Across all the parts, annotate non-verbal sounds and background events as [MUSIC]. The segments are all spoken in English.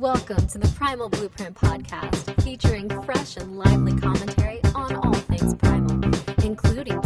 Welcome to the Primal Blueprint podcast, featuring fresh and lively commentary on all things primal, including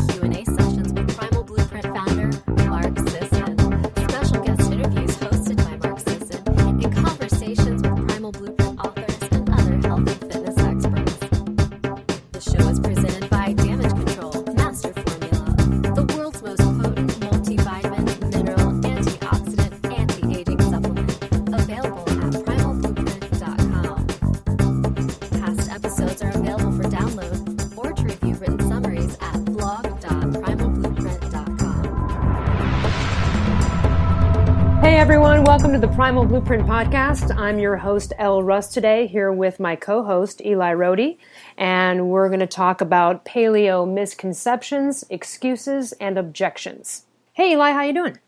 welcome to the Primal Blueprint Podcast. I'm your host, Elle Russ, today, here with my co host, Eli Rohde, and we're going to talk about paleo misconceptions, excuses, and objections. Hey Eli, how you doing?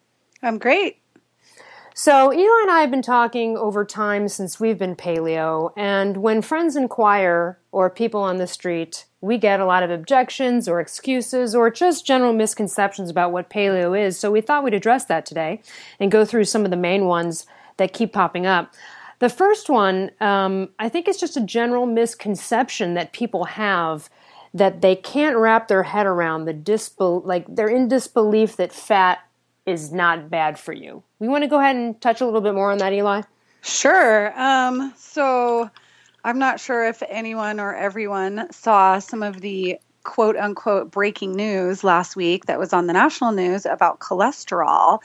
I'm great. So, Eli and I have been talking over time since we've been paleo, and when friends inquire or people on the street, we get a lot of objections or excuses or just general misconceptions about what paleo is. So, we thought we'd address that today and go through some of the main ones that keep popping up. The first one, um, I think, is just a general misconception that people have that they can't wrap their head around the disbel like they're in disbelief that fat is not bad for you. We want to go ahead and touch a little bit more on that, Eli. Sure. Um, so I'm not sure if anyone or everyone saw some of the quote unquote breaking news last week that was on the national news about cholesterol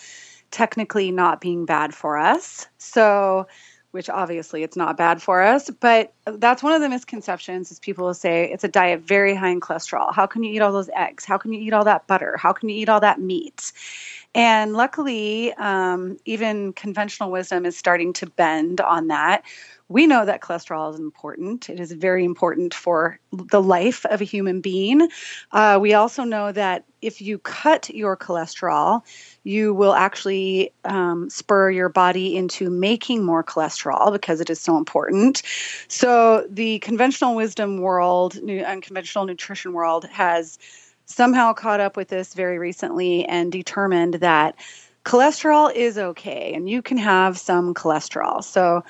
technically not being bad for us. So, which obviously it's not bad for us, but that's one of the misconceptions is people will say it's a diet very high in cholesterol. How can you eat all those eggs? How can you eat all that butter? How can you eat all that meat? And luckily, um, even conventional wisdom is starting to bend on that. We know that cholesterol is important. It is very important for the life of a human being. Uh, we also know that if you cut your cholesterol, you will actually um, spur your body into making more cholesterol because it is so important. So, the conventional wisdom world and conventional nutrition world has somehow caught up with this very recently and determined that cholesterol is okay and you can have some cholesterol. So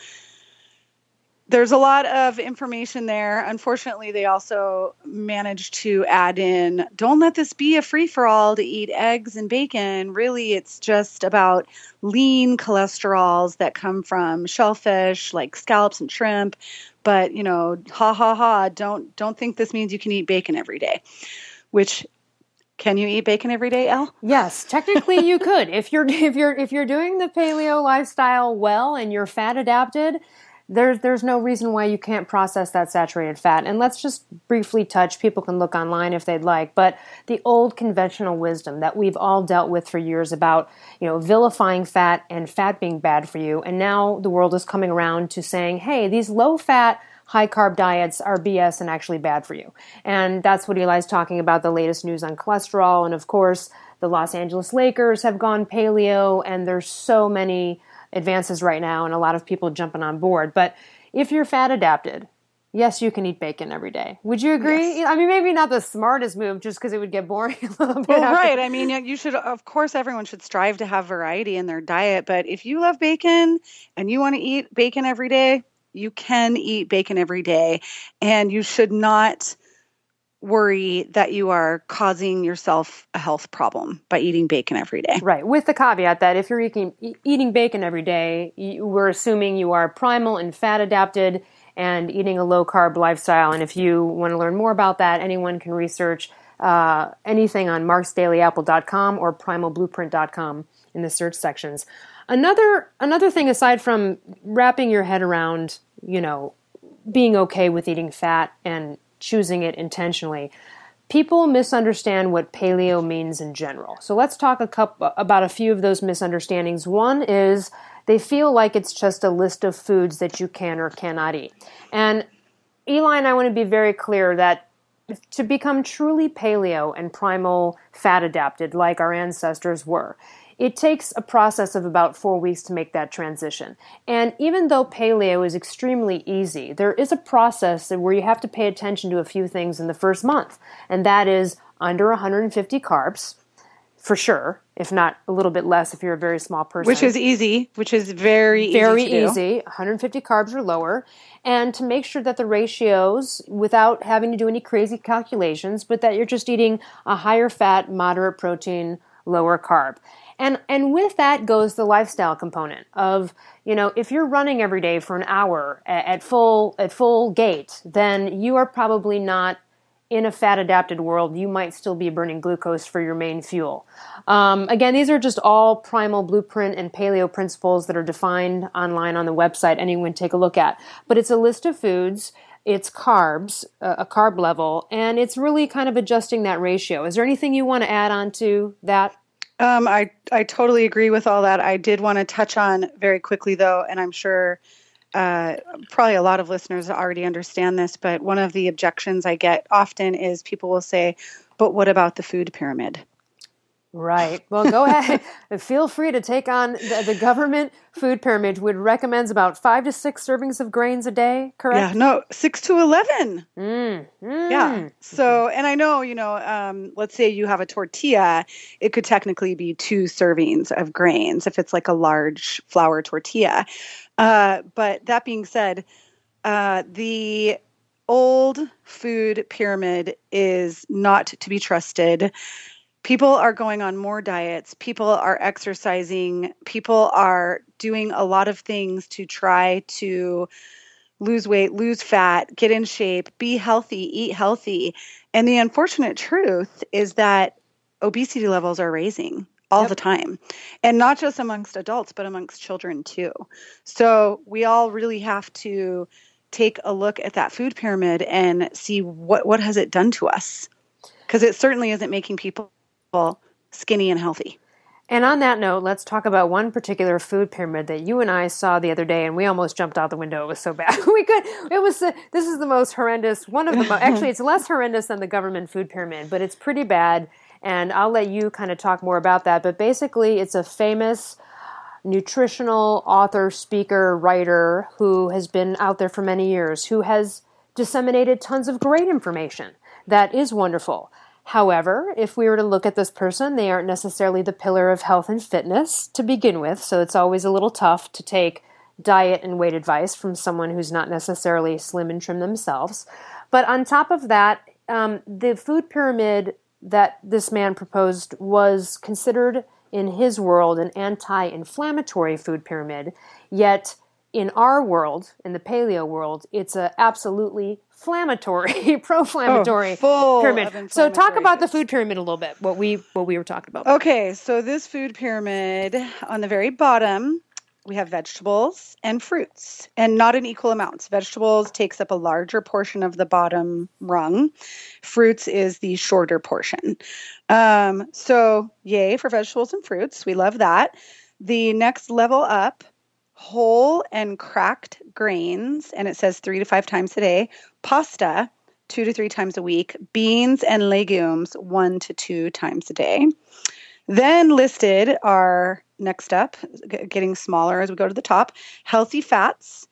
there's a lot of information there. Unfortunately, they also managed to add in don't let this be a free for all to eat eggs and bacon. Really, it's just about lean cholesterols that come from shellfish like scallops and shrimp. But, you know, ha ha ha, don't don't think this means you can eat bacon every day which can you eat bacon every day, Elle? Yes, technically you could. If you're if you're if you're doing the paleo lifestyle well and you're fat adapted, there's there's no reason why you can't process that saturated fat. And let's just briefly touch. People can look online if they'd like, but the old conventional wisdom that we've all dealt with for years about you know vilifying fat and fat being bad for you, and now the world is coming around to saying, hey, these low fat high carb diets are BS and actually bad for you. And that's what Eli's talking about the latest news on cholesterol. And of course, the Los Angeles Lakers have gone paleo, and there's so many advances right now, and a lot of people jumping on board. But if you're fat adapted, yes, you can eat bacon every day. Would you agree? Yes. I mean, maybe not the smartest move, just because it would get boring [LAUGHS] a little bit. Well, after- right. I mean, you should, of course, everyone should strive to have variety in their diet. But if you love bacon and you want to eat bacon every day, you can eat bacon every day, and you should not worry that you are causing yourself a health problem by eating bacon every day. Right, with the caveat that if you're eating, eating bacon every day, we're assuming you are primal and fat adapted and eating a low carb lifestyle. And if you want to learn more about that, anyone can research uh, anything on marksdailyapple.com or primalblueprint.com in the search sections. Another another thing aside from wrapping your head around, you know, being okay with eating fat and choosing it intentionally, people misunderstand what paleo means in general. So let's talk a couple, about a few of those misunderstandings. One is they feel like it's just a list of foods that you can or cannot eat. And Eli and I want to be very clear that to become truly paleo and primal fat adapted like our ancestors were, it takes a process of about four weeks to make that transition. And even though paleo is extremely easy, there is a process where you have to pay attention to a few things in the first month, and that is under 150 carbs, for sure, if not a little bit less if you're a very small person. Which is easy, which is very very easy. do. easy 150 carbs or lower and to make sure that the ratios without having to do any crazy calculations but that you're just eating a higher fat moderate protein lower carb and and with that goes the lifestyle component of you know if you're running every day for an hour at, at full at full gait then you are probably not in a fat adapted world, you might still be burning glucose for your main fuel. Um, again, these are just all primal blueprint and paleo principles that are defined online on the website. Anyone take a look at. But it's a list of foods, it's carbs, uh, a carb level, and it's really kind of adjusting that ratio. Is there anything you want to add on to that? Um, I I totally agree with all that. I did want to touch on very quickly though, and I'm sure uh, probably a lot of listeners already understand this, but one of the objections I get often is people will say, but what about the food pyramid? Right. Well, go ahead. [LAUGHS] [LAUGHS] Feel free to take on the, the, government food pyramid, Would recommends about five to six servings of grains a day, correct? Yeah, no, six to 11. Mm, mm. Yeah. So, and I know, you know, um, let's say you have a tortilla, it could technically be two servings of grains if it's like a large flour tortilla. Uh, but that being said, uh, the old food pyramid is not to be trusted. People are going on more diets. People are exercising. People are doing a lot of things to try to lose weight, lose fat, get in shape, be healthy, eat healthy. And the unfortunate truth is that obesity levels are raising all yep. the time and not just amongst adults but amongst children too so we all really have to take a look at that food pyramid and see what what has it done to us because it certainly isn't making people skinny and healthy and on that note, let's talk about one particular food pyramid that you and I saw the other day, and we almost jumped out the window. It was so bad. [LAUGHS] we could. It was. Uh, this is the most horrendous. One of the. Mo- [LAUGHS] actually, it's less horrendous than the government food pyramid, but it's pretty bad and I'll let you kind of talk more about that. But basically, it's a famous nutritional author, speaker, writer who has been out there for many years, who has disseminated tons of great information that is wonderful. However, if we were to look at this person, they aren't necessarily the pillar of health and fitness to begin with, so it's always a little tough to take diet and weight advice from someone who's not necessarily slim and trim themselves. But on top of that, um, the food pyramid that this man proposed was considered in his world an anti inflammatory food pyramid, yet in our world, in the paleo world, it's a absolutely inflammatory, [LAUGHS] pro-inflammatory oh, pyramid. So talk about the food pyramid a little bit. What we what we were talking about. Okay, so this food pyramid on the very bottom we have vegetables and fruits and not in equal amounts vegetables takes up a larger portion of the bottom rung fruits is the shorter portion um, so yay for vegetables and fruits we love that the next level up whole and cracked grains and it says three to five times a day pasta two to three times a week beans and legumes one to two times a day then listed are next up, getting smaller as we go to the top, healthy fats.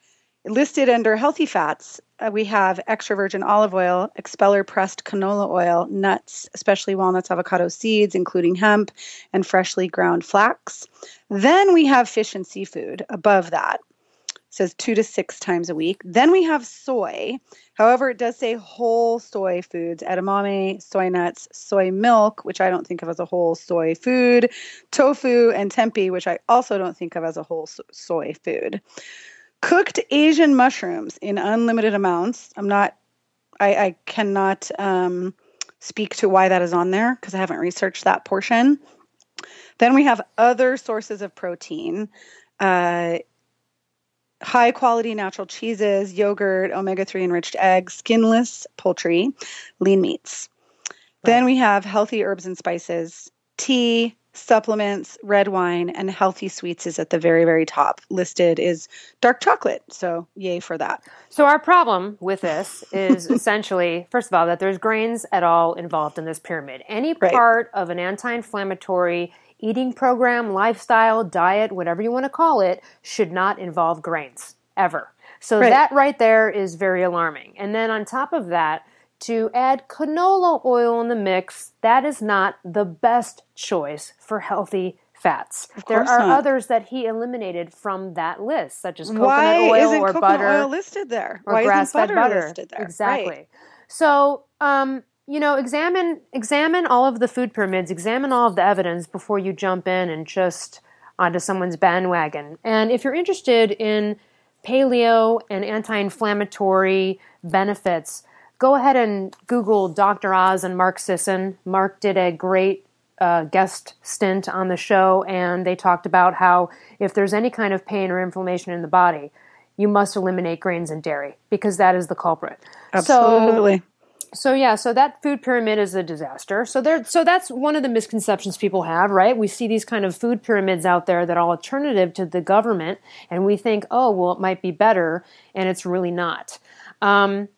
Listed under healthy fats, uh, we have extra virgin olive oil, expeller pressed canola oil, nuts, especially walnuts, avocado seeds, including hemp, and freshly ground flax. Then we have fish and seafood above that says two to six times a week. Then we have soy. However, it does say whole soy foods, edamame, soy nuts, soy milk, which I don't think of as a whole soy food, tofu, and tempeh, which I also don't think of as a whole soy food. Cooked Asian mushrooms in unlimited amounts. I'm not, I, I cannot um, speak to why that is on there because I haven't researched that portion. Then we have other sources of protein. Uh, high quality natural cheeses, yogurt, omega 3 enriched eggs, skinless poultry, lean meats. Then we have healthy herbs and spices, tea, supplements, red wine, and healthy sweets is at the very, very top. Listed is dark chocolate. So, yay for that. So, our problem with this is [LAUGHS] essentially, first of all, that there's grains at all involved in this pyramid. Any part of an anti inflammatory eating program, lifestyle, diet, whatever you want to call it, should not involve grains ever. So right. that right there is very alarming. And then on top of that, to add canola oil in the mix, that is not the best choice for healthy fats. There are not. others that he eliminated from that list, such as coconut oil or butter. Why oil isn't or coconut butter oil listed there? or Why isn't grass-fed butter, butter. listed there? Exactly. Right. So, um, you know, examine examine all of the food pyramids, examine all of the evidence before you jump in and just onto someone's bandwagon. And if you're interested in paleo and anti-inflammatory benefits, go ahead and Google Dr. Oz and Mark Sisson. Mark did a great uh, guest stint on the show, and they talked about how if there's any kind of pain or inflammation in the body, you must eliminate grains and dairy because that is the culprit. So, Absolutely. so yeah, so that food pyramid is a disaster. So there, so that's one of the misconceptions people have, right? We see these kind of food pyramids out there that are alternative to the government, and we think, oh, well, it might be better, and it's really not. Um,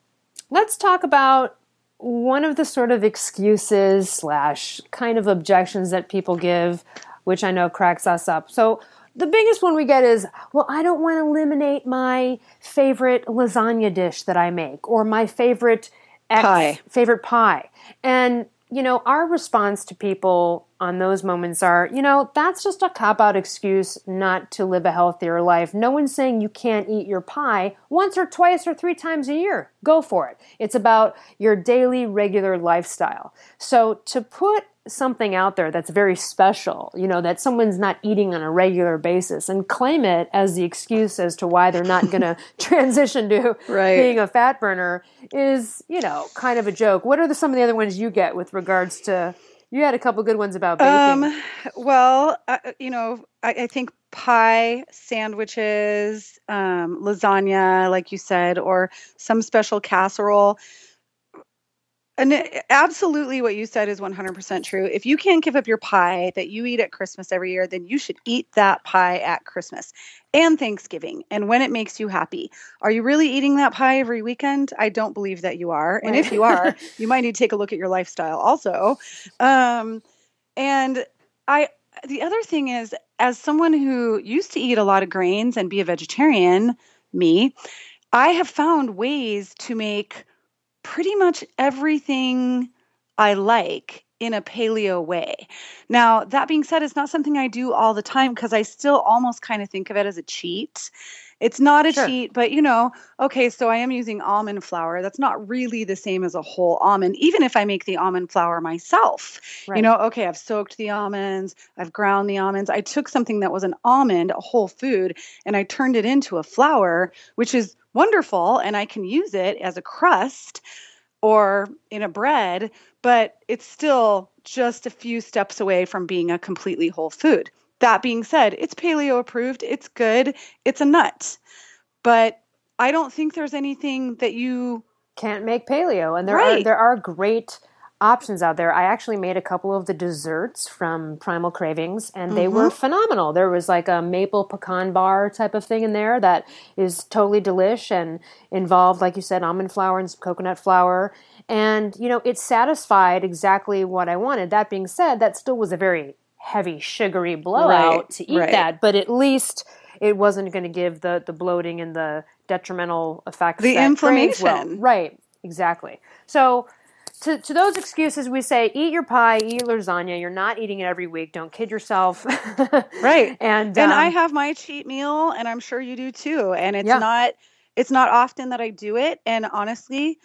let's talk about one of the sort of excuses slash kind of objections that people give, which I know cracks us up. So the biggest one we get is, well, I don't want to eliminate my favorite lasagna dish that I make or my favorite X, Pie. favorite pie. And you know, our response to people on those moments are, you know, that's just a cop out excuse not to live a healthier life. No one's saying you can't eat your pie once or twice or three times a year. Go for it. It's about your daily, regular lifestyle. So to put something out there that's very special, you know, that someone's not eating on a regular basis and claim it as the excuse as to why they're not going [LAUGHS] to transition to Right. being a fat burner is, you know, kind of a joke. What are the, some of the other ones you get with regards to? You had a couple good ones about baking. Um, well, uh, you know, I, I think pie, sandwiches, um, lasagna, like you said, or some special casserole. And absolutely what you said is 100% true. If you can't give up your pie that you eat at Christmas every year, then you should eat that pie at Christmas and Thanksgiving and when it makes you happy. Are you really eating that pie every weekend? I don't believe that you are. And if you are, you might need to take a look at your lifestyle also. Um, and I, the other thing is, as someone who used to eat a lot of grains and be a vegetarian, me, I have found ways to make pretty much everything I like in a paleo way. Now, that being said, it's not something I do all the time because I still almost kind of think of it as a cheat. It's not a Sure. cheat, but you know, okay, so I am using almond flour. That's not really the same as a whole almond, even if I make the almond flour myself. Right. You know, okay, I've soaked the almonds, I've ground the almonds. I took something that was an almond, a whole food, and I turned it into a flour, which is wonderful, and I can use it as a crust or in a bread, but it's still just a few steps away from being a completely whole food. That being said, it's paleo approved, it's good, it's a nut. But I don't think there's anything that you can't make paleo and there are there are great options out there. I actually made a couple of the desserts from Primal Cravings and they were mm-hmm. phenomenal. There was like a maple pecan bar type of thing in there that is totally delish and involved like you said almond flour and some coconut flour and you know it satisfied exactly what I wanted. That being said, that still was a very heavy sugary blowout Right, to eat right. that, but at least it wasn't going to give the the bloating and the detrimental effects The that grains will. inflammation. Right, exactly. So, to, to those excuses, we say eat your pie, eat your lasagna. You're not eating it every week. Don't kid yourself. [LAUGHS] Right. And, and I um, have my cheat meal and I'm sure you do too. And it's Yeah. not it's not often that I do it and honestly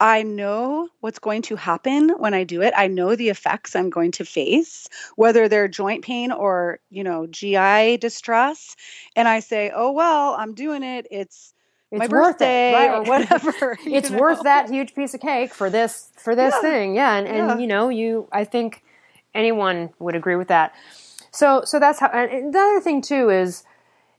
I know what's going to happen when I do it. I know the effects I'm going to face, whether they're joint pain or, you know, GI distress. And I say, oh, well, I'm doing it. It's, it's my worth birthday it, right? or [LAUGHS] whatever. it's know? worth that huge piece of cake for this for this Yeah. thing. Yeah, and, and Yeah. you know, you I think anyone would agree with that. So so that's how. And the other thing too is,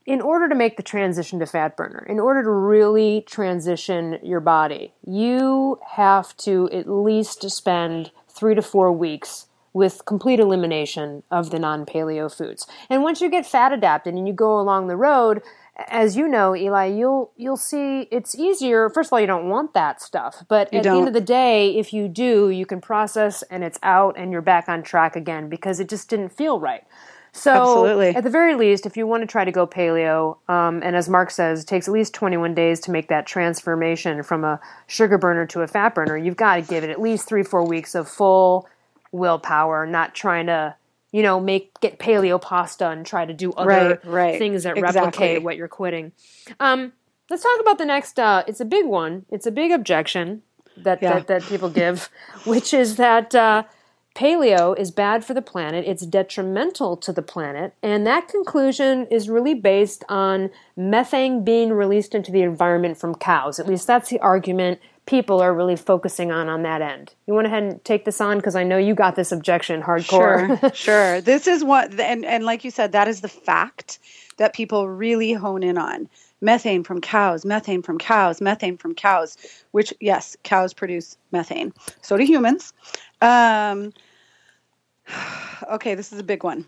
in order to make the transition to fat burner, in order to really transition your body, you have to at least spend three to four weeks with complete elimination of the non paleo foods. And once you get fat adapted and you go along the road, as you know, Eli, you'll you'll see it's easier. First of all, you don't want that stuff, but You at the end of the day, if you do, you can process and it's out and you're back on track again because it just didn't feel right. So, Absolutely. at the very least, if you want to try to go paleo, um, and as Mark says, it takes at least 21 days to make that transformation from a sugar burner to a fat burner, you've got to give it at least three, four weeks of full willpower, not trying to, you know, make get paleo pasta and try to do other Right, right. things that Exactly. replicate what you're quitting. Um, let's talk about the next. Uh, it's a big one. It's a big objection that Yeah. that, that people give, [LAUGHS] which is that uh, paleo is bad for the planet. It's detrimental to the planet, and that conclusion is really based on methane being released into the environment from cows. At least that's the argument people are really focusing on on that end. You want to ahead and take this on because I know you got this objection hardcore. Sure, [LAUGHS] sure. This is what, and, and like you said, that is the fact that people really hone in on. Methane from cows, methane from cows, methane from cows, which, yes, cows produce methane. So do humans. Um, [SIGHS] okay, this is a big one.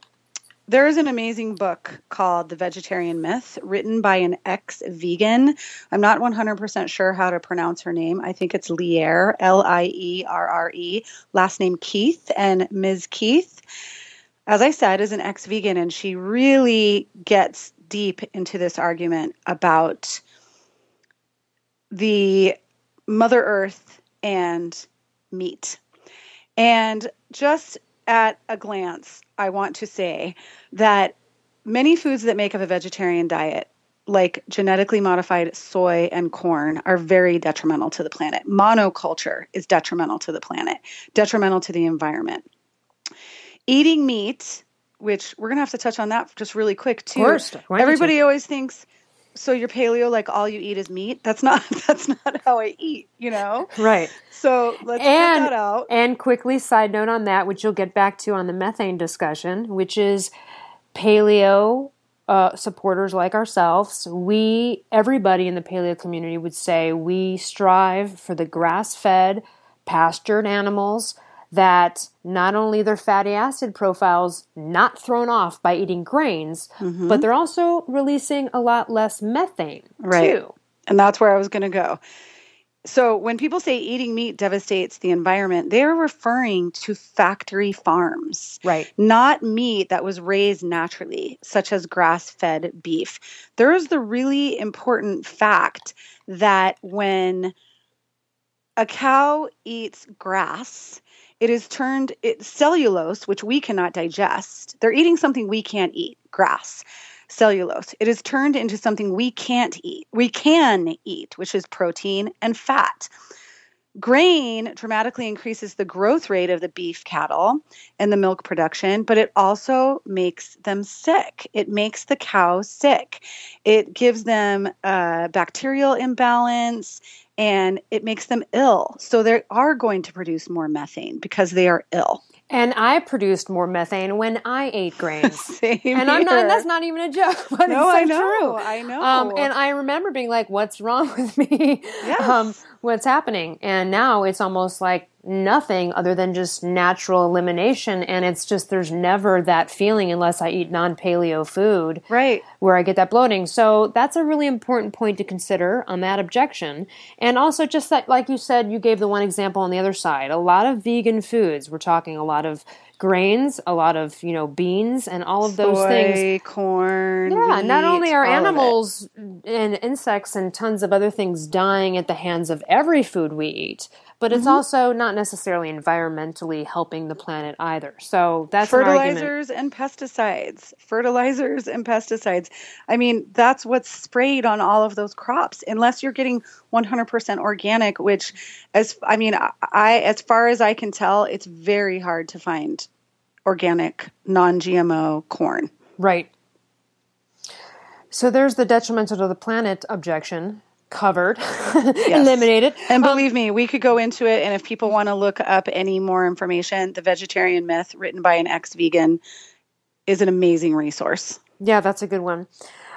There is an amazing book called The Vegetarian Myth, written by an ex vegan. I'm not 100% sure how to pronounce her name. I think it's Lierre, L I E R R E, last name Keith, and Ms. Keith, as I said, is an ex vegan, and she really gets deep into this argument about the Mother Earth and meat. And just at a glance, I want to say that many foods that make up a vegetarian diet, like genetically modified soy and corn, are very detrimental to the planet. Monoculture is detrimental to the planet, detrimental to the environment. Eating meat, which we're going to have to touch on that just really quick too. Everybody always thinks so you're paleo like all you eat is meat. That's not [LAUGHS] that's not how I eat, you know? right. So let's and, that out. And quickly, side note on that, which you'll get back to on the methane discussion, which is paleo uh, supporters like ourselves. We, everybody in the paleo community would say we strive for the grass fed, pastured animals that not only their fatty acid profiles not thrown off by eating grains, mm-hmm. but they're also releasing a lot less methane Right. too. And that's where I was going to go. So when people say eating meat devastates the environment, they're referring to factory farms. Right. Not meat that was raised naturally, such as grass fed beef. There is the really important fact that when a cow eats grass, it is turned it, cellulose, which we cannot digest. They're eating something we can't eat, grass, cellulose. It is turned into something we can't eat. We can eat, which is protein and fat. Grain dramatically increases the growth rate of the beef cattle and the milk production, but it also makes them sick. It makes the cow sick. It gives them a bacterial imbalance and it makes them ill. So they are going to produce more methane because they are ill. And I produced more methane when I ate grains. [LAUGHS] Same and I'm not. That's not even a joke, [LAUGHS] but No, it's so I know, true. I know. Um, and I remember being like, "What's wrong [LAUGHS] with me? Yes. Um, what's happening?" And now it's almost like nothing other than just natural elimination. And it's just there's never that feeling unless I eat non-paleo food Right. where I get that bloating. So that's a really important point to consider on that objection. And also just that, like you said, you gave the one example on the other side. A lot of vegan foods. We're talking a lot of grains, a lot of you know beans, and all of those Soy, things. corn. Yeah, not only are all of it. animals and insects and tons of other things dying at the hands of every food we eat, but Mm-hmm. it's also not necessarily environmentally helping the planet either. So that's fertilizers and pesticides fertilizers and pesticides i mean that's what's sprayed on all of those crops unless you're getting 100% organic which as i mean i as far as i can tell it's very hard to find organic non-gmo corn Right. So there's the detrimental to the planet objection covered, [LAUGHS] eliminated. and believe me we could go into it and if people want to look up any more information the vegetarian myth written by an ex-vegan is an amazing resource Yeah, that's a good one.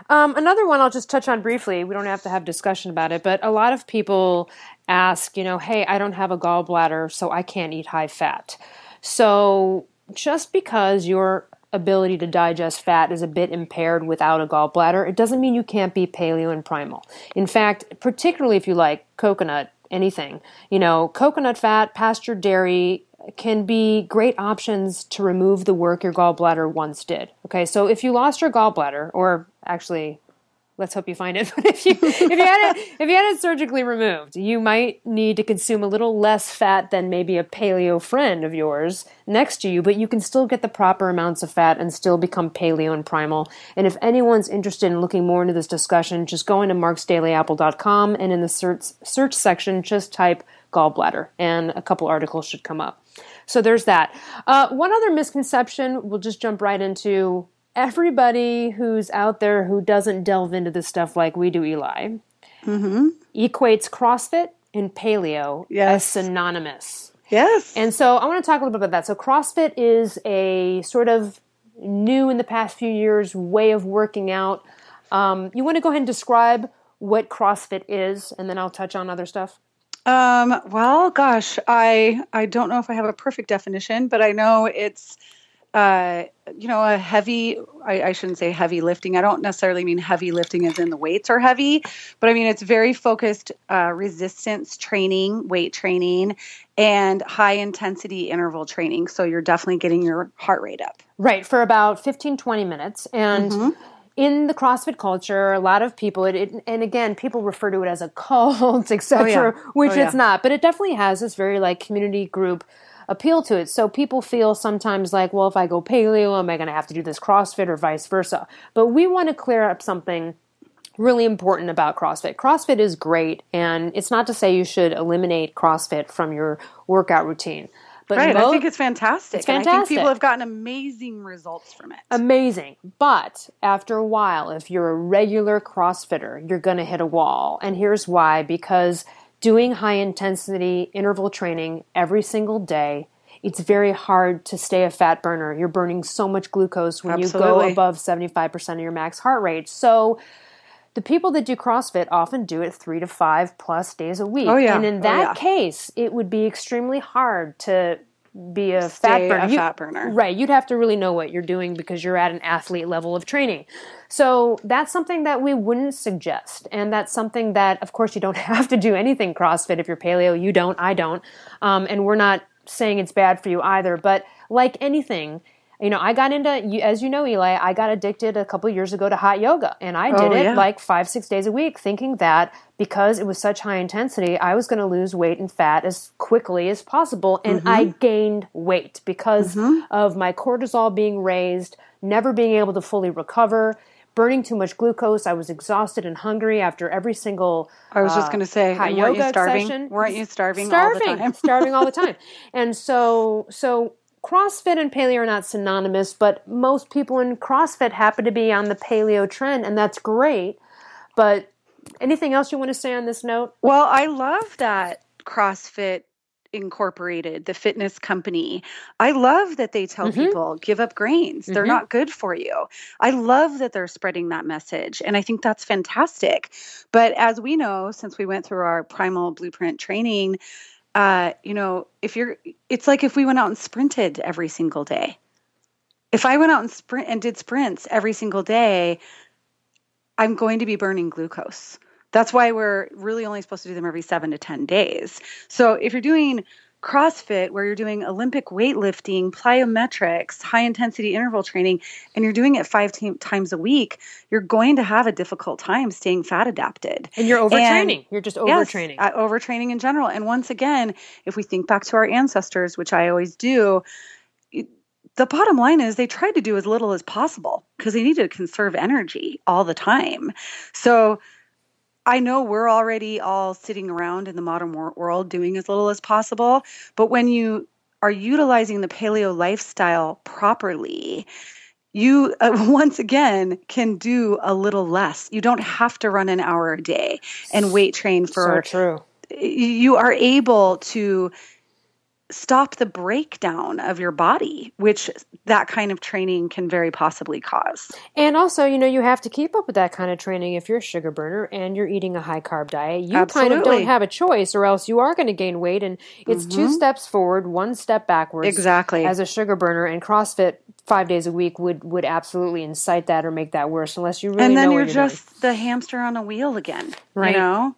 Um, another one I'll just touch on briefly. We don't have to have discussion about it, but a lot of people ask, you know, hey, I don't have a gallbladder, so I can't eat high fat. So just because your ability to digest fat is a bit impaired without a gallbladder, it doesn't mean you can't be paleo and primal. In fact, particularly if you like coconut, anything, you know, coconut fat, pastured dairy, can be great options to remove the work your gallbladder once did. Okay, so if you lost your gallbladder, or actually let's hope you find it. [LAUGHS] But if you if you had it if you had it surgically removed, you might need to consume a little less fat than maybe a paleo friend of yours next to you, but you can still get the proper amounts of fat and still become paleo and primal. And if anyone's interested in looking more into this discussion, just go into marksdailyapple.com and in the search search section just type gallbladder and a couple articles should come up. So there's that. Uh, one other misconception we'll just jump right into everybody who's out there who doesn't delve into this stuff like we do, Eli, Mm-hmm. equates CrossFit and paleo Yes. as synonymous. Yes. And so I want to talk a little bit about that. So CrossFit is a sort of new in the past few years way of working out. Um, you want to go ahead and describe what CrossFit is, and then I'll touch on other stuff. Um, well, gosh, I I don't know if I have a perfect definition, but I know it's uh, you know, a heavy, I, I shouldn't say heavy lifting. I don't necessarily mean heavy lifting as in the weights are heavy, but I mean it's very focused uh, resistance training, weight training, and high intensity interval training. So you're definitely getting your heart rate up. Right, for about 15, 20 minutes. And in the CrossFit culture, a lot of people, it, it, and again, people refer to it as a cult, [LAUGHS] etc., Oh, yeah. which Oh, yeah. it's not, but it definitely has this very like community group appeal to it. So people feel sometimes like, well, if I go paleo, am I going to have to do this CrossFit or vice versa? But we want to clear up something really important about CrossFit. CrossFit is great, and it's not to say you should eliminate CrossFit from your workout routine. But Right. I think it's fantastic. It's And I think fantastic. people have gotten amazing results from it. amazing. But after a while, if you're a regular CrossFitter, you're going to hit a wall. And here's why because doing high intensity interval training every single day, it's very hard to stay a fat burner. You're burning so much glucose when you go above 75% of your max heart rate. So, the people that do CrossFit often do it three to five plus days a week. Oh, yeah. And in Oh, that yeah. case, it would be extremely hard to be a Stay fat a burner. You- fat burner. Right. You'd have to really know what you're doing because you're at an athlete level of training. So that's something that we wouldn't suggest. And that's something that, of course, you don't [LAUGHS] have to do anything CrossFit if you're paleo. You don't, I don't. Um, and we're not saying it's bad for you either. But like anything, you know, I got into, as you know, Eli, I got addicted a couple years ago to hot yoga. And I did Oh, it yeah. like five, six days a week, thinking that because it was such high intensity, I was going to lose weight and fat as quickly as possible. And Mm-hmm. I gained weight because of my cortisol being raised, never being able to fully recover, burning too much glucose. I was exhausted and hungry after every single. I was just uh, going to say, weren't yoga you starving? session. Weren't you starving, starving, all the time? [LAUGHS] starving all the time. And so, so CrossFit and paleo are not synonymous, but most people in CrossFit happen to be on the paleo trend, and that's great. But anything else you want to say on this note? Well, I love that CrossFit Incorporated, the fitness company. I love that they tell Mhm. people give up grains. They're Mhm. not good for you. I love that they're spreading that message. And I think that's fantastic. But as we know, since we went through our primal blueprint training, uh, you know, if you're, it's like if we went out and sprinted every single day. If I went out and sprint and did sprints every single day, I'm going to be burning glucose. That's why we're really only supposed to do them every seven to 10 days. So if you're doing CrossFit, where you're doing Olympic weightlifting, plyometrics, high intensity interval training, and you're doing it five ti- times a week, you're going to have a difficult time staying fat adapted. And you're overtraining. And- you're just Yes, overtraining. uh, overtraining in general. And once again, if we think back to our ancestors, which I always do, the bottom line is they tried to do as little as possible because they needed to conserve energy all the time. So I know we're already all sitting around in the modern wor- world doing as little as possible, but when you are utilizing the paleo lifestyle properly, you uh, [LAUGHS] once again can do a little less. You don't have to run an hour a day and weight train so for true. you are able to stop the breakdown of your body, which that kind of training can very possibly cause. And also, you know, you have to keep up with that kind of training if you're a sugar burner and you're eating a high carb diet. You kind of don't have a choice, or else you are going to gain weight. And it's two steps forward, one step backwards. Exactly. As a sugar burner, and CrossFit five days a week would would absolutely incite that or make that worse, unless you really and then you're you're just the hamster on a wheel again. Right. You know?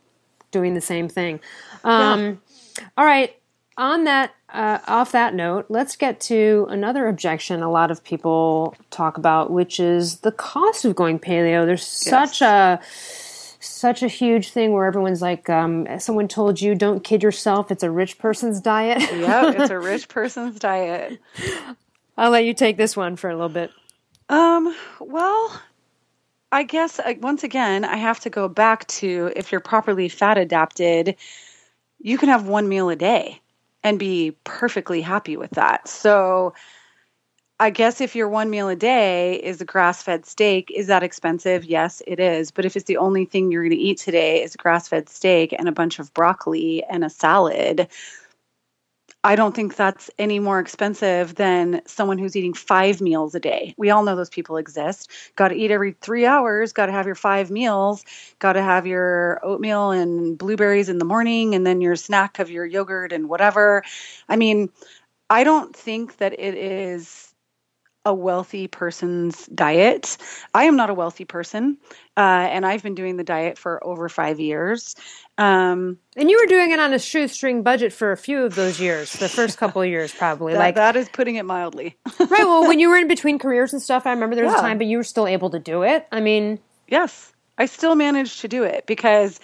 doing, doing the same thing. Um, All right. on that, uh, off that note, let's get to another objection a lot of people talk about, which is the cost of going paleo. There's such a such a huge thing where everyone's like, um, someone told you, don't kid yourself, it's a rich person's diet. yeah, it's a [LAUGHS] rich person's diet. I'll let you take this one for a little bit. Um, well, I guess uh, once again, I have to go back to if you're properly fat adapted, you can have one meal a day and be perfectly happy with that. So, I guess if your one meal a day is a grass fed steak, is that expensive? Yes, it is. But if it's the only thing you're going to eat today is a grass fed steak and a bunch of broccoli and a salad, I don't think that's any more expensive than someone who's eating five meals a day. We all know those people exist. Got to eat every three hours, got to have your five meals, got to have your oatmeal and blueberries in the morning, and then your snack of your yogurt and whatever. I mean, I don't think that it is a wealthy person's diet. I am not a wealthy person, uh, and I've been doing the diet for over five years. Um, and you were doing it on a shoestring budget for a few of those years, the first couple of years, probably. that, like that is putting it mildly. [LAUGHS] right. Well, when you were in between careers and stuff, I remember there was yeah. a time, but you were still able to do it. I mean, yes, I still managed to do it because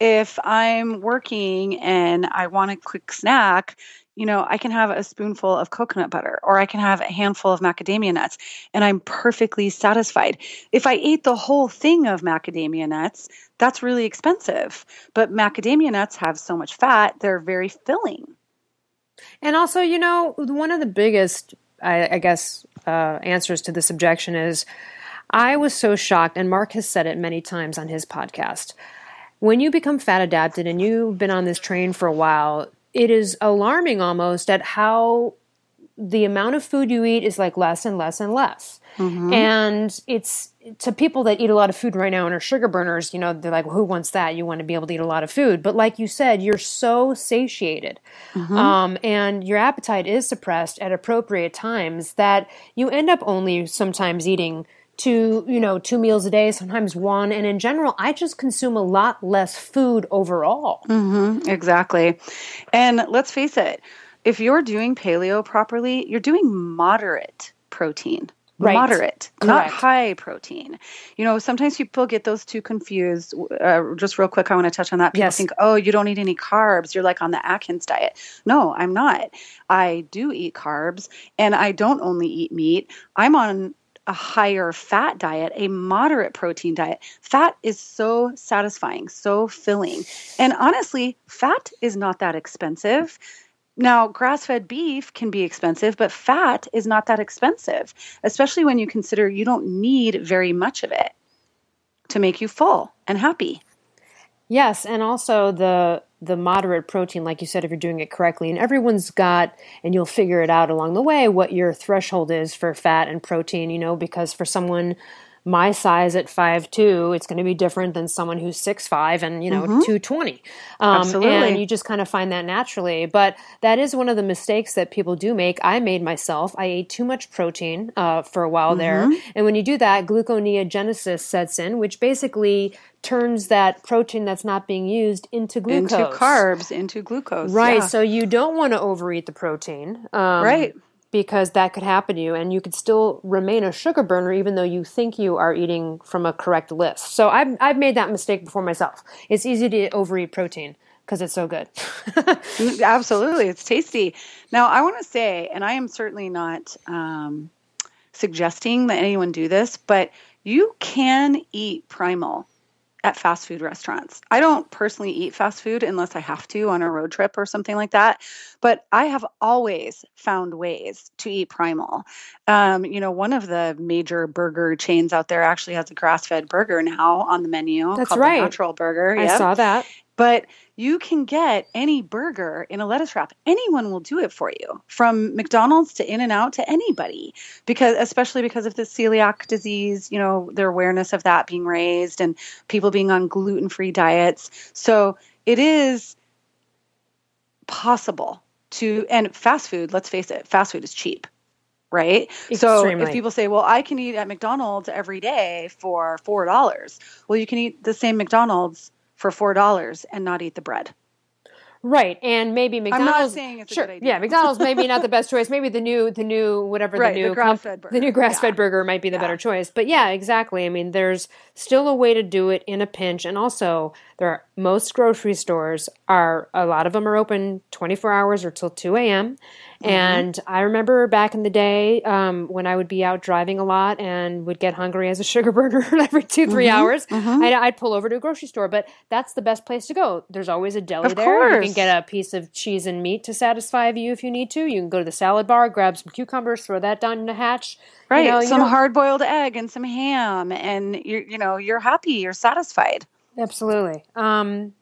if I'm working and I want a quick snack, you know, I can have a spoonful of coconut butter or I can have a handful of macadamia nuts and I'm perfectly satisfied. If I ate the whole thing of macadamia nuts, that's really expensive. But macadamia nuts have so much fat, they're very filling. And also, you know, one of the biggest, I, I guess, uh, answers to this objection is I was so shocked, and Mark has said it many times on his podcast. When you become fat adapted and you've been on this train for a while, it is alarming almost at how the amount of food you eat is like less and less and less. Mm-hmm. And it's to people that eat a lot of food right now and are sugar burners, you know, they're like, well, who wants that? You want to be able to eat a lot of food. But like you said, you're so satiated. Mm-hmm. Um, and your appetite is suppressed at appropriate times that you end up only sometimes eating two, you know, two meals a day, sometimes one. And in general, I just consume a lot less food overall. Mm-hmm, exactly. And let's face it, if you're doing paleo properly, you're doing moderate protein. Right. Moderate, Correct. not high protein. You know, sometimes people get those two confused. Uh, just real quick, I want to touch on that. People yes. think, oh, you don't eat any carbs. You're like on the Atkins diet. No, I'm not. I do eat carbs and I don't only eat meat. I'm on a higher fat diet, a moderate protein diet. Fat is so satisfying, so filling. And honestly, fat is not that expensive. Now, grass fed beef can be expensive, but fat is not that expensive, especially when you consider you don't need very much of it to make you full and happy. Yes, and also the the moderate protein, like you said, if you're doing it correctly. And everyone's got, and you'll figure it out along the way, what your threshold is for fat and protein, you know, because for someone my size at five two, it's going to be different than someone who's six five and you know mm-hmm. two twenty. Um, Absolutely, and you just kind of find that naturally. But that is one of the mistakes that people do make. I made myself. I ate too much protein uh, for a while mm-hmm. there, and when you do that, gluconeogenesis sets in, which basically turns that protein that's not being used into glucose, into carbs, into glucose. Right. Yeah. So you don't want to overeat the protein. Um, right because that could happen to you and you could still remain a sugar burner even though you think you are eating from a correct list. So I've, I've made that mistake before myself. It's easy to overeat protein because it's so good. [LAUGHS] Absolutely. It's tasty. Now, I want to say, and I am certainly not um, suggesting that anyone do this, but you can eat primal at fast food restaurants. I don't personally eat fast food unless I have to on a road trip or something like that. But I have always found ways to eat primal. Um, you know, one of the major burger chains out there actually has a grass fed burger now on the menu. That's right. Natural Burger. I yep. saw that. But you can get any burger in a lettuce wrap. Anyone will do it for you, from McDonald's to In and Out to anybody, because especially because of the celiac disease, you know, their awareness of that being raised and people being on gluten free diets. So it is possible to, and fast food, let's face it, fast food is cheap right? Extremely. So if people say, "Well, I can eat at McDonald's every day for four dollars," well, you can eat the same McDonald's for four dollars and not eat the bread. Right, and maybe McDonald's. I'm not saying it's sure, a good idea. yeah, McDonald's maybe not the [LAUGHS] best choice. Maybe the new, the new whatever Right, the the new grass-fed burger, the new grass fed Yeah. burger might be the Yeah. better choice. But yeah, exactly. I mean, there's still a way to do it in a pinch, and also there are most grocery stores are a lot of them are open 24 hours or till 2 a.m. Mm-hmm. And I remember back in the day um, when I would be out driving a lot and would get hungry as a sugar burner [LAUGHS] every two, 3 Mm-hmm. hours, I'd, I'd pull over to a grocery store. But that's the best place to go. There's always a deli Of there. You can get a piece of cheese and meat to satisfy you if you need to. You can go to the salad bar, grab some cucumbers, throw that down in a hatch. You Right. know, some hard boiled egg and some ham and you're you know, you're happy, you're satisfied. Absolutely. Um,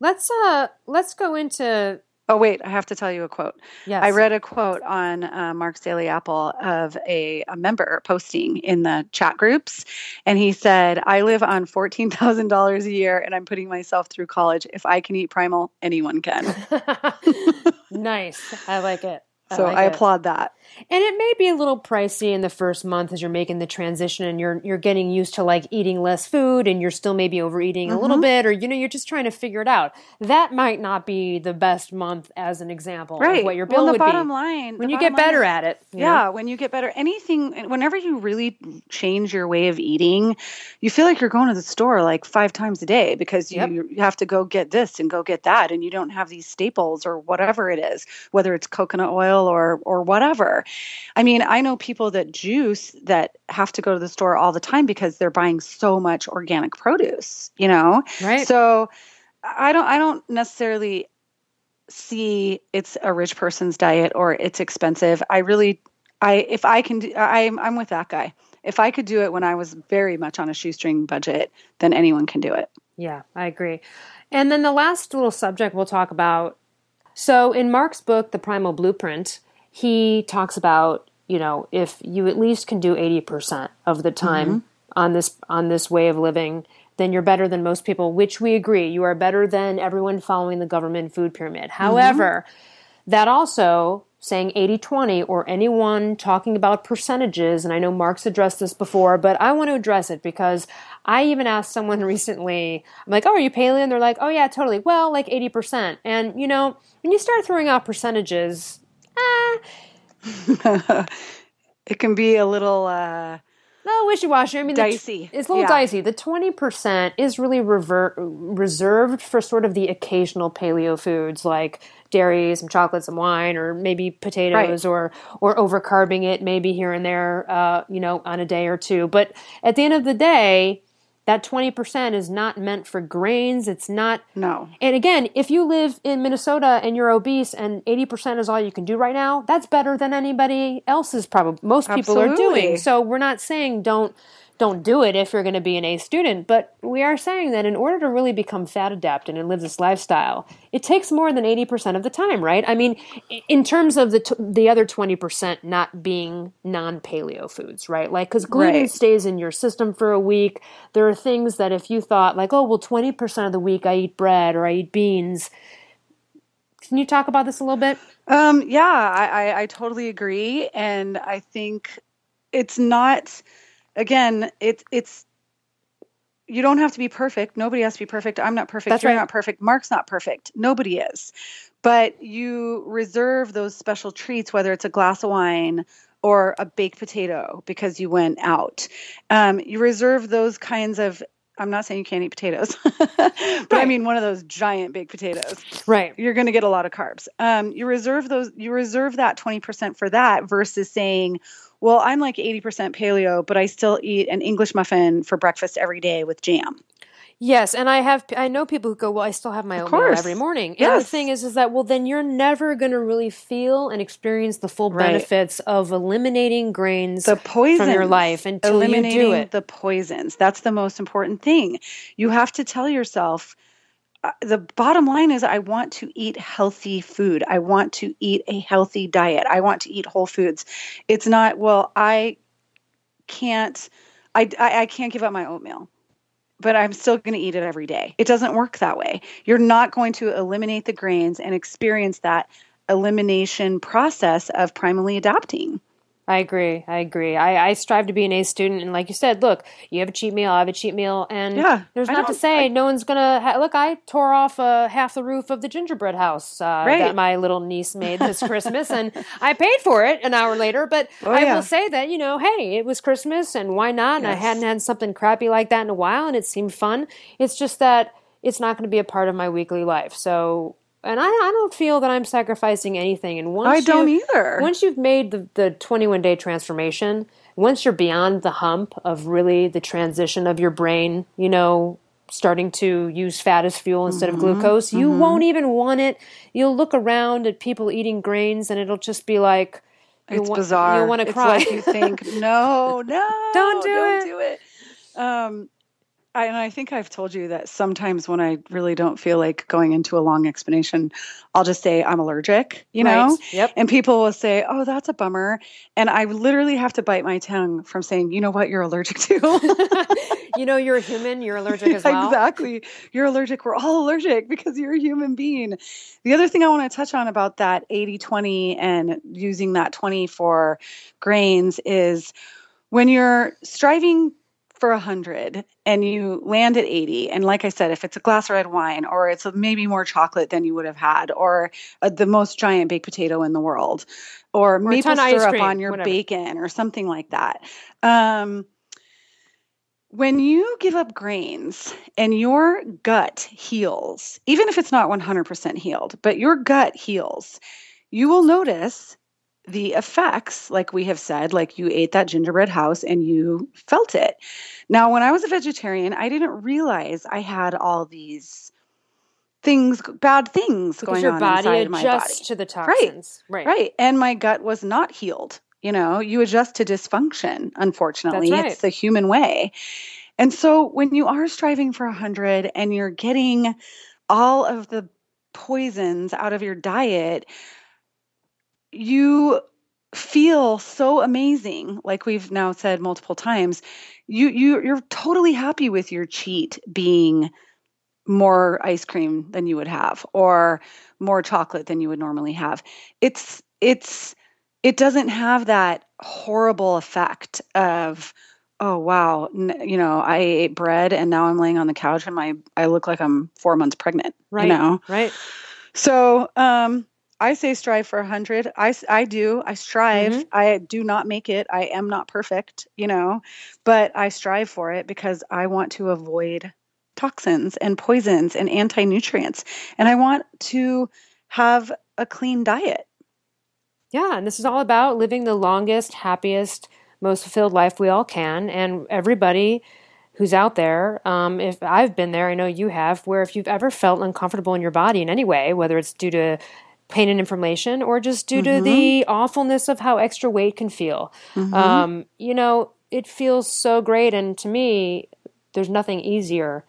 let's uh, let's go into Oh wait, I have to tell you a quote. yes. I read a quote on uh, Mark's Daily Apple of a, a member posting in the chat groups, and he said, "I live on fourteen thousand dollars a year, and I'm putting myself through college. If I can eat primal, anyone can." [LAUGHS] nice. I like it. So like I applaud that. And it may be a little pricey in the first month as you're making the transition and you're you're getting used to like eating less food and you're still maybe overeating a little Mm-hmm. bit or you know you're just trying to figure it out. That might not be the best month as an example Right. of what your bill well, the would bottom be. line when you get better is- at it. you know? Yeah, when you get better, anything, whenever you really change your way of eating, you feel like you're going to the store like five times a day because you, Yep. you have to go get this and go get that, and you don't have these staples or whatever it is, whether it's coconut oil or or whatever. I mean, I know people that juice that have to go to the store all the time because they're buying so much organic produce, you know? Right. So I don't I don't necessarily see it's a rich person's diet or it's expensive. I really I if I can do I'm I'm with that guy. If I could do it when I was very much on a shoestring budget, then anyone can do it. Yeah, I agree. And then the last little subject we'll talk about. So in Mark's book, The Primal Blueprint, he talks about, you know, if you at least can do 80% of the time mm-hmm. on this on this way of living, then you're better than most people, which we agree. You are better than everyone following the government food pyramid. Mm-hmm. However, that also saying 80 20 or anyone talking about percentages, and I know Mark's addressed this before, but I want to address it because I even asked someone [LAUGHS] recently, I'm like, oh, are you paleo? And they're like, oh, yeah, totally. Well, like 80%. And, you know, when you start throwing out percentages, eh, [LAUGHS] It can be a little uh no, wishy washy. I mean, Dicey. it's a little Yeah. dicey. The twenty percent is really rever- reserved for sort of the occasional paleo foods like dairy, some chocolate, some wine, or maybe potatoes, or or overcarbing it maybe here and there, uh, you know, on a day or two. But at the end of the day, that twenty percent is not meant for grains. It's not. no. And again, if you live in Minnesota and you're obese and 80% is all you can do right now, that's better than anybody else's probably most people are doing. So we're not saying don't don't do it if you're going to be an A student, but we are saying that in order to really become fat adapted and live this lifestyle, it takes more than 80% of the time, right? I mean, in terms of the t- the other 20% not being non-paleo foods, right? Like cuz gluten Right. stays in your system for a week. There are things that if you thought like, "Oh, well 20% of the week I eat bread or I eat beans." Can you talk about this a little bit? Um, yeah, I, I, I totally agree, and I think it's not. Again, it's it's. You don't have to be perfect. Nobody has to be perfect. I'm not perfect. That's You're right. not perfect. Mark's not perfect. Nobody is. But you reserve those special treats, whether it's a glass of wine or a baked potato because you went out. Um, you reserve those kinds of. I'm not saying you can't eat potatoes, [LAUGHS] but I mean one of those giant baked potatoes Right. you're going to get a lot of carbs. Um, you reserve those. You reserve that twenty percent for that versus saying, "Well, I'm like eighty percent paleo, but I still eat an English muffin for breakfast every day with jam." Yes, and I have I know people who go, well, I still have my oatmeal course. every morning. And the thing is, is that well, then you're never going to really feel and experience the full Right. benefits of eliminating grains The poisons from your life until you eliminating do it. the poisons. That's the most important thing. You have to tell yourself. Uh, the bottom line is, I want to eat healthy food. I want to eat a healthy diet. I want to eat whole foods. It's not well. I can't. I, I, I can't give up my oatmeal but I'm still going to eat it every day. It doesn't work that way. You're not going to eliminate the grains and experience that elimination process of primally adapting. I agree. I agree. I, I strive to be an A student, and like you said, look, you have a cheat meal, I have a cheat meal, and Yeah, there's not to say I- no one's gonna ha- look. I tore off uh, half the roof of the gingerbread house uh, Right. that my little niece made this Christmas, and [LAUGHS] I paid for it an hour later. But Oh, I yeah. will say that you know, hey, it was Christmas, and why not? And I hadn't had something crappy like that in a while, and it seemed fun. It's just that it's not going to be a part of my weekly life. So. And I, I don't feel that I'm sacrificing anything. And once I don't you- either. Once you've made the, the 21 day transformation, once you're beyond the hump of really the transition of your brain, you know, starting to use fat as fuel instead Mm-hmm. of glucose, you won't even want it. You'll look around at people eating grains and it'll just be like, It's wa- bizarre. You'll want to it's cry. like you think, [LAUGHS] no, no, Don't do don't it." do it. Um, I, and I think I've told you that sometimes when I really don't feel like going into a long explanation, I'll just say I'm allergic, you know? Right. Yep. And people will say, oh, that's a bummer. And I literally have to bite my tongue from saying, you know what, you're allergic to. [LAUGHS] [LAUGHS] you know, you're a human, you're allergic as well. Exactly. You're allergic. We're all allergic because you're a human being. The other thing I want to touch on about that 80 20 and using that 20 for grains is when you're striving for 100 and you land at 80 and like i said if it's a glass of red wine or it's maybe more chocolate than you would have had or uh, the most giant baked potato in the world or, a maple ton of ice syrup cream, on your whatever. bacon or something like that um, when you give up grains and your gut heals, even if it's not 100% healed, but your gut heals, you will notice the effects, like we have said, like you ate that gingerbread house and you felt it. Now, when I was a vegetarian, I didn't realize I had all these things, bad things because going your on body inside my body. to the toxins. Right. Right. And my gut was not healed. You know, you adjust to dysfunction, unfortunately. Right. It's the human way. And so when you are striving for 100 and you're getting all of the poisons out of your diet, you feel so amazing like we've now said multiple times you you you're totally happy with your cheat being more ice cream than you would have or more chocolate than you would normally have it's it's it doesn't have that horrible effect of oh wow n- you know i ate bread and now i'm laying on the couch and my i look like i'm 4 months pregnant Right. you know Right. so um I say strive for 100. I, I do. I strive. Mhm. I do not make it. I am not perfect, you know, but I strive for it because I want to avoid toxins and poisons and anti nutrients. And I want to have a clean diet. Yeah, and this is all about living the longest, happiest, most fulfilled life we all can. And everybody who's out there, um, if I've been there, I know you have, where if you've ever felt uncomfortable in your body in any way, whether it's due to pain and inflammation or just due to the awfulness of how extra weight can feel, um, you know, it feels so great. And to me, there's nothing easier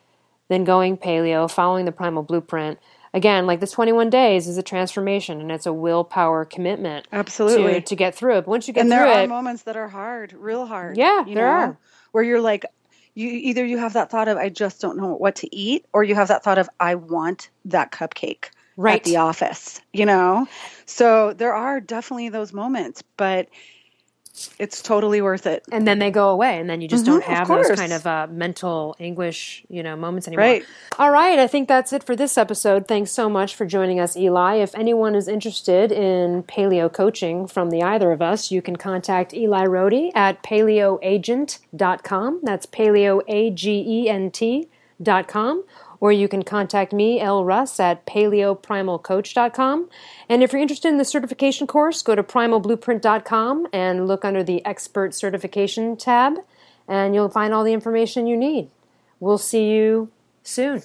than going paleo, following the primal blueprint. Again, like this 21 days is a transformation and it's a willpower commitment Absolutely. to, to get through it. But once you get through it. and there are it, moments that are hard, real hard. Yeah, you there know, are. Where you're like, you either you have that thought of I just don't know what to eat, or you have that thought of I want that cupcake Right. at the office. You know, so there are definitely those moments, but it's totally worth it. and then they go away, and then you just Mhm, don't have those kind of uh, mental anguish, you know, moments anymore. Right. All right, I think that's it for this episode. Thanks so much for joining us, Eli. If anyone is interested in paleo coaching from the either of us, you can contact Eli Rohde at paleoagent.com. That's paleo A G E N T dot com. Or you can contact me, Elle Russ, at paleoprimalcoach.com. And if you're interested in the certification course, go to primalblueprint.com and look under the Expert Certification tab, and you'll find all the information you need. We'll see you soon.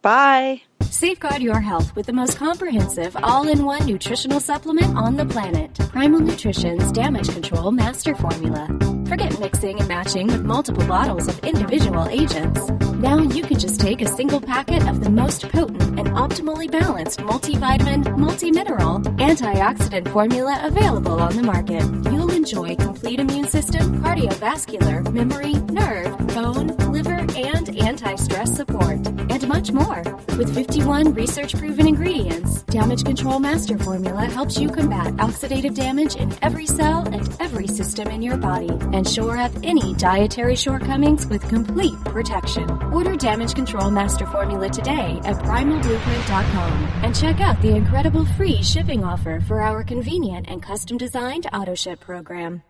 Bye. Safeguard your health with the most comprehensive all in one nutritional supplement on the planet Primal Nutrition's Damage Control Master Formula. Forget mixing and matching with multiple bottles of individual agents. Now you can just take a single packet of the most potent and optimally balanced multivitamin, multimineral, antioxidant formula available on the market. You'll enjoy complete immune system, cardiovascular, memory, nerve, bone, liver, and anti stress support. And much more. With 51 research proven ingredients, Damage Control Master Formula helps you combat oxidative damage in every cell and every system in your body and shore up any dietary shortcomings with complete protection. Order Damage Control Master Formula today at primalblueprint.com and check out the incredible free shipping offer for our convenient and custom designed auto ship program.